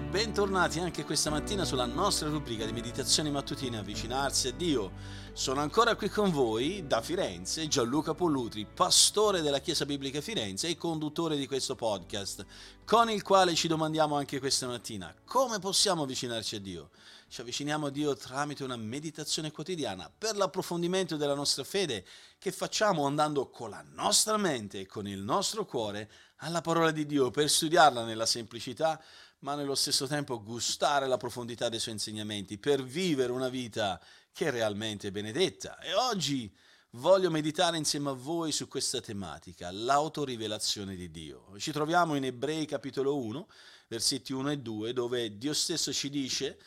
bentornati anche questa mattina sulla nostra rubrica di meditazioni mattutine Avvicinarsi a Dio. Sono ancora qui con voi da Firenze Gianluca Pollutri, pastore della Chiesa Biblica Firenze e conduttore di questo podcast, con il quale ci domandiamo anche questa mattina come possiamo avvicinarci a Dio. Ci avviciniamo a Dio tramite una meditazione quotidiana per l'approfondimento della nostra fede che facciamo andando con la nostra mente e con il nostro cuore alla parola di Dio per studiarla nella semplicità ma nello stesso tempo gustare la profondità dei suoi insegnamenti per vivere una vita che è realmente benedetta. E oggi voglio meditare insieme a voi su questa tematica, l'autorivelazione di Dio. Ci troviamo in Ebrei capitolo 1, versetti 1 e 2, dove Dio stesso ci dice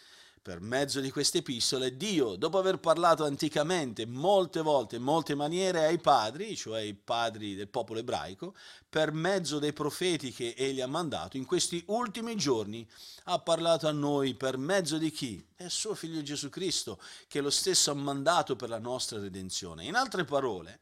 per mezzo di queste epistole, Dio, dopo aver parlato anticamente molte volte, in molte maniere ai padri, cioè ai padri del popolo ebraico, per mezzo dei profeti che egli ha mandato, in questi ultimi giorni ha parlato a noi per mezzo di chi? È suo figlio Gesù Cristo, che lo stesso ha mandato per la nostra redenzione. In altre parole,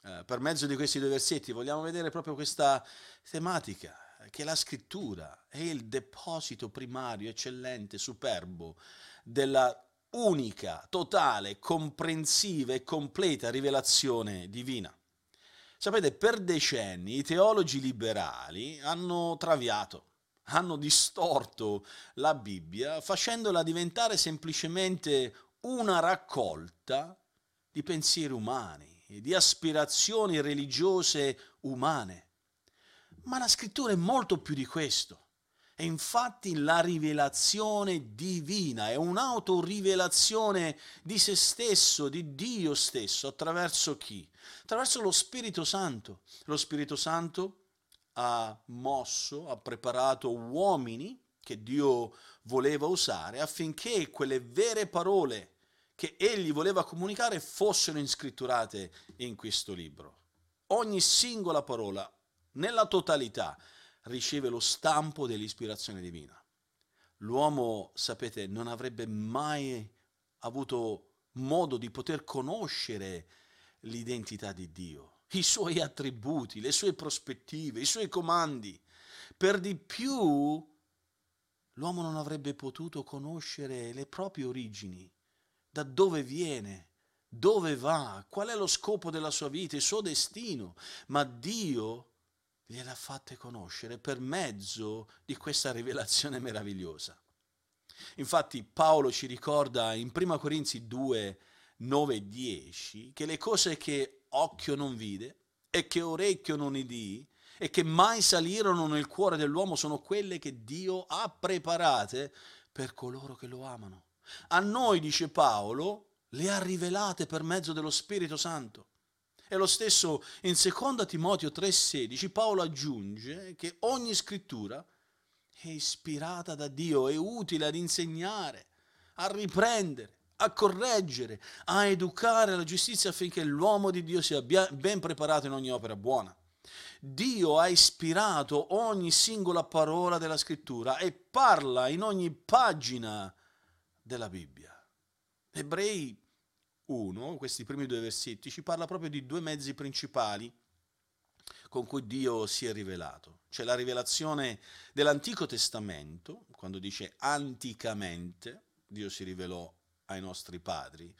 eh, per mezzo di questi due versetti vogliamo vedere proprio questa tematica che la scrittura è il deposito primario, eccellente, superbo della unica, totale, comprensiva e completa rivelazione divina. Sapete, per decenni i teologi liberali hanno traviato, hanno distorto la Bibbia facendola diventare semplicemente una raccolta di pensieri umani, di aspirazioni religiose umane. Ma la scrittura è molto più di questo. È infatti la rivelazione divina, è un'autorivelazione di se stesso, di Dio stesso, attraverso chi? Attraverso lo Spirito Santo. Lo Spirito Santo ha mosso, ha preparato uomini che Dio voleva usare affinché quelle vere parole che egli voleva comunicare fossero inscritturate in questo libro. Ogni singola parola nella totalità riceve lo stampo dell'ispirazione divina. L'uomo, sapete, non avrebbe mai avuto modo di poter conoscere l'identità di Dio, i suoi attributi, le sue prospettive, i suoi comandi. Per di più, l'uomo non avrebbe potuto conoscere le proprie origini, da dove viene, dove va, qual è lo scopo della sua vita, il suo destino. Ma Dio gliel'ha fatte conoscere per mezzo di questa rivelazione meravigliosa. Infatti Paolo ci ricorda in 1 Corinzi 2, 9 e 10 che le cose che occhio non vide e che orecchio non udì e che mai salirono nel cuore dell'uomo sono quelle che Dio ha preparate per coloro che lo amano. A noi, dice Paolo, le ha rivelate per mezzo dello Spirito Santo. E lo stesso in 2 Timoteo 3:16 Paolo aggiunge che ogni scrittura è ispirata da Dio, è utile ad insegnare, a riprendere, a correggere, a educare la giustizia affinché l'uomo di Dio sia ben preparato in ogni opera buona. Dio ha ispirato ogni singola parola della scrittura e parla in ogni pagina della Bibbia. Ebrei 1, questi primi due versetti, ci parla proprio di due mezzi principali con cui Dio si è rivelato. C'è la rivelazione dell'Antico Testamento, quando dice anticamente Dio si rivelò ai nostri padri,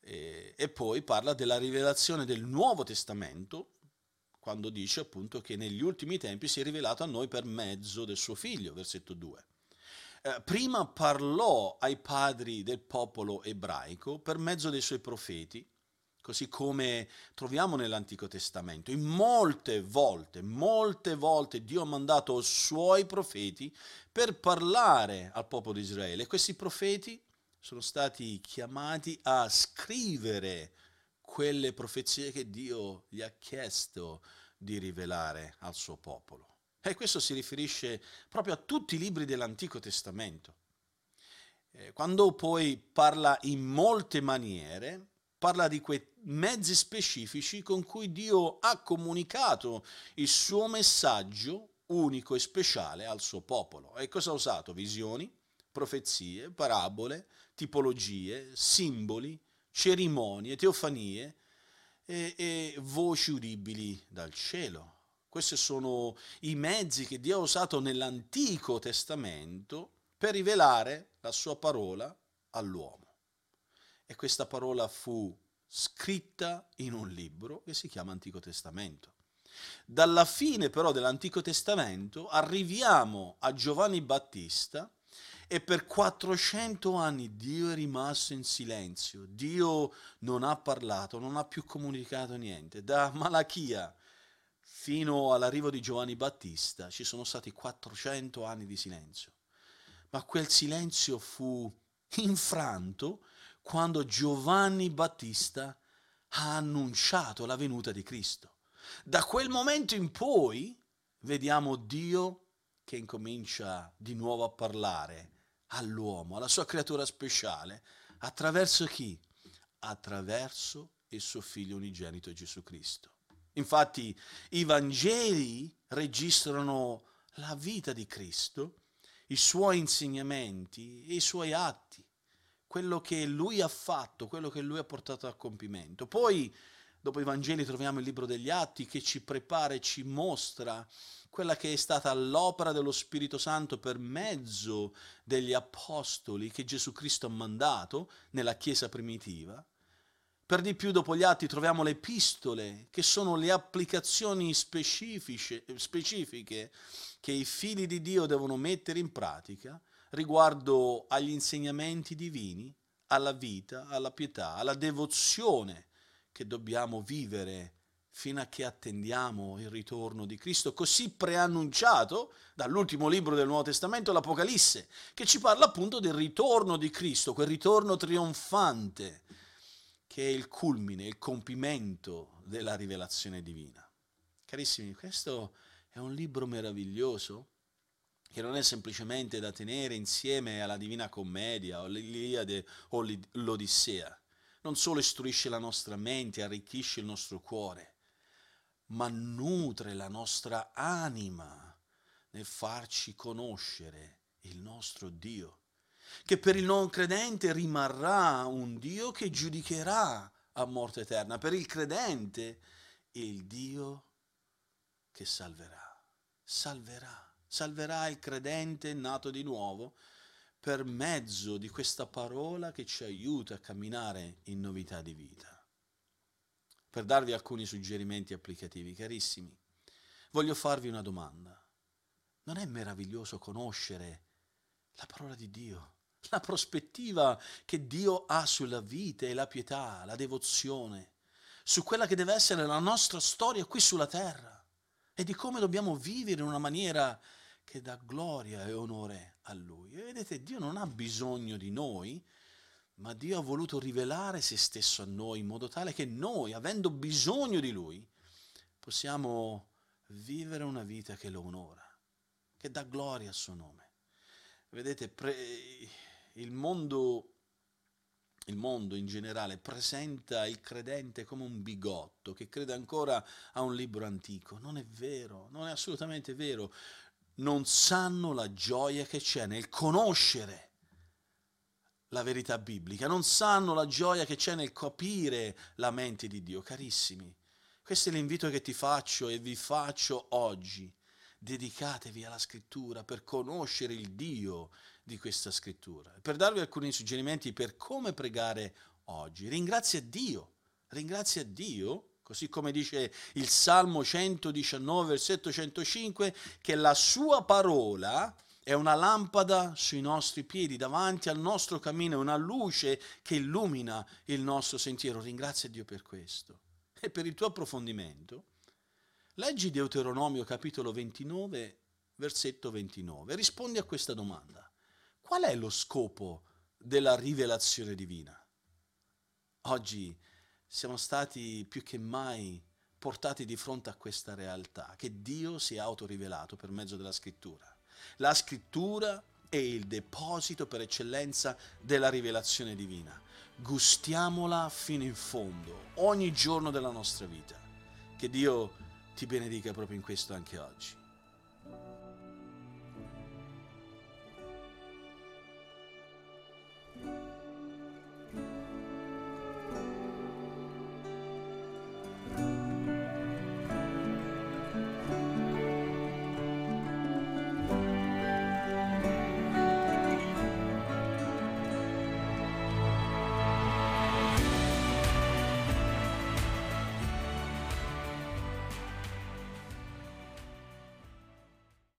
e, e poi parla della rivelazione del Nuovo Testamento, quando dice appunto che negli ultimi tempi si è rivelato a noi per mezzo del suo figlio, versetto 2. Eh, prima parlò ai padri del popolo ebraico per mezzo dei suoi profeti, così come troviamo nell'Antico Testamento. In molte volte, molte volte Dio ha mandato i suoi profeti per parlare al popolo di Israele. Questi profeti sono stati chiamati a scrivere quelle profezie che Dio gli ha chiesto di rivelare al suo popolo. E questo si riferisce proprio a tutti i libri dell'Antico Testamento. Eh, quando poi parla in molte maniere, parla di quei mezzi specifici con cui Dio ha comunicato il suo messaggio unico e speciale al suo popolo. E cosa ha usato? Visioni, profezie, parabole, tipologie, simboli, cerimonie, teofanie e, e voci udibili dal cielo. Questi sono i mezzi che Dio ha usato nell'Antico Testamento per rivelare la sua parola all'uomo. E questa parola fu scritta in un libro che si chiama Antico Testamento. Dalla fine però dell'Antico Testamento arriviamo a Giovanni Battista e per 400 anni Dio è rimasto in silenzio, Dio non ha parlato, non ha più comunicato niente. Da Malachia fino all'arrivo di Giovanni Battista ci sono stati 400 anni di silenzio. Ma quel silenzio fu infranto quando Giovanni Battista ha annunciato la venuta di Cristo. Da quel momento in poi vediamo Dio che incomincia di nuovo a parlare all'uomo, alla sua creatura speciale, attraverso chi? Attraverso il suo figlio unigenito Gesù Cristo. Infatti i Vangeli registrano la vita di Cristo, i suoi insegnamenti e i suoi atti, quello che lui ha fatto, quello che lui ha portato a compimento. Poi Dopo i Vangeli troviamo il libro degli Atti che ci prepara e ci mostra quella che è stata l'opera dello Spirito Santo per mezzo degli apostoli che Gesù Cristo ha mandato nella Chiesa primitiva. Per di più, dopo gli atti, troviamo le epistole, che sono le applicazioni specifiche, che i figli di Dio devono mettere in pratica riguardo agli insegnamenti divini, alla vita, alla pietà, alla devozione che dobbiamo vivere fino a che attendiamo il ritorno di Cristo, così preannunciato dall'ultimo libro del Nuovo Testamento, l'Apocalisse, che ci parla appunto del ritorno di Cristo, quel ritorno trionfante che è il culmine, il compimento della rivelazione divina. Carissimi, questo è un libro meraviglioso che non è semplicemente da tenere insieme alla Divina Commedia o l'Iliade o l'Odissea non solo istruisce la nostra mente, arricchisce il nostro cuore, ma nutre la nostra anima nel farci conoscere il nostro Dio, che per il non credente rimarrà un Dio che giudicherà a morte eterna, per il credente il Dio che salverà, salverà, salverà il credente nato di nuovo per mezzo di questa parola che ci aiuta a camminare in novità di vita. Per darvi alcuni suggerimenti applicativi, carissimi, voglio farvi una domanda. Non è meraviglioso conoscere la parola di Dio, la prospettiva che Dio ha sulla vita e la pietà, la devozione, su quella che deve essere la nostra storia qui sulla terra e di come dobbiamo vivere in una maniera che dà gloria e onore a Lui. E vedete, Dio non ha bisogno di noi, ma Dio ha voluto rivelare se stesso a noi in modo tale che noi, avendo bisogno di Lui, possiamo vivere una vita che lo onora, che dà gloria al suo nome. Vedete, pre- il mondo il mondo in generale presenta il credente come un bigotto che crede ancora a un libro antico. Non è vero, non è assolutamente vero non sanno la gioia che c'è nel conoscere la verità biblica, non sanno la gioia che c'è nel capire la mente di Dio. Carissimi, questo è l'invito che ti faccio e vi faccio oggi. Dedicatevi alla scrittura per conoscere il Dio di questa scrittura. Per darvi alcuni suggerimenti per come pregare oggi. Ringrazia Dio, ringrazia Dio così come dice il Salmo 119, versetto 105, che la sua parola è una lampada sui nostri piedi, davanti al nostro cammino, è una luce che illumina il nostro sentiero. Ringrazia Dio per questo. E per il tuo approfondimento, leggi Deuteronomio capitolo 29, versetto 29. Rispondi a questa domanda. Qual è lo scopo della rivelazione divina? Oggi siamo stati più che mai portati di fronte a questa realtà, che Dio si è autorivelato per mezzo della scrittura. La scrittura è il deposito per eccellenza della rivelazione divina. Gustiamola fino in fondo, ogni giorno della nostra vita. Che Dio ti benedica proprio in questo anche oggi.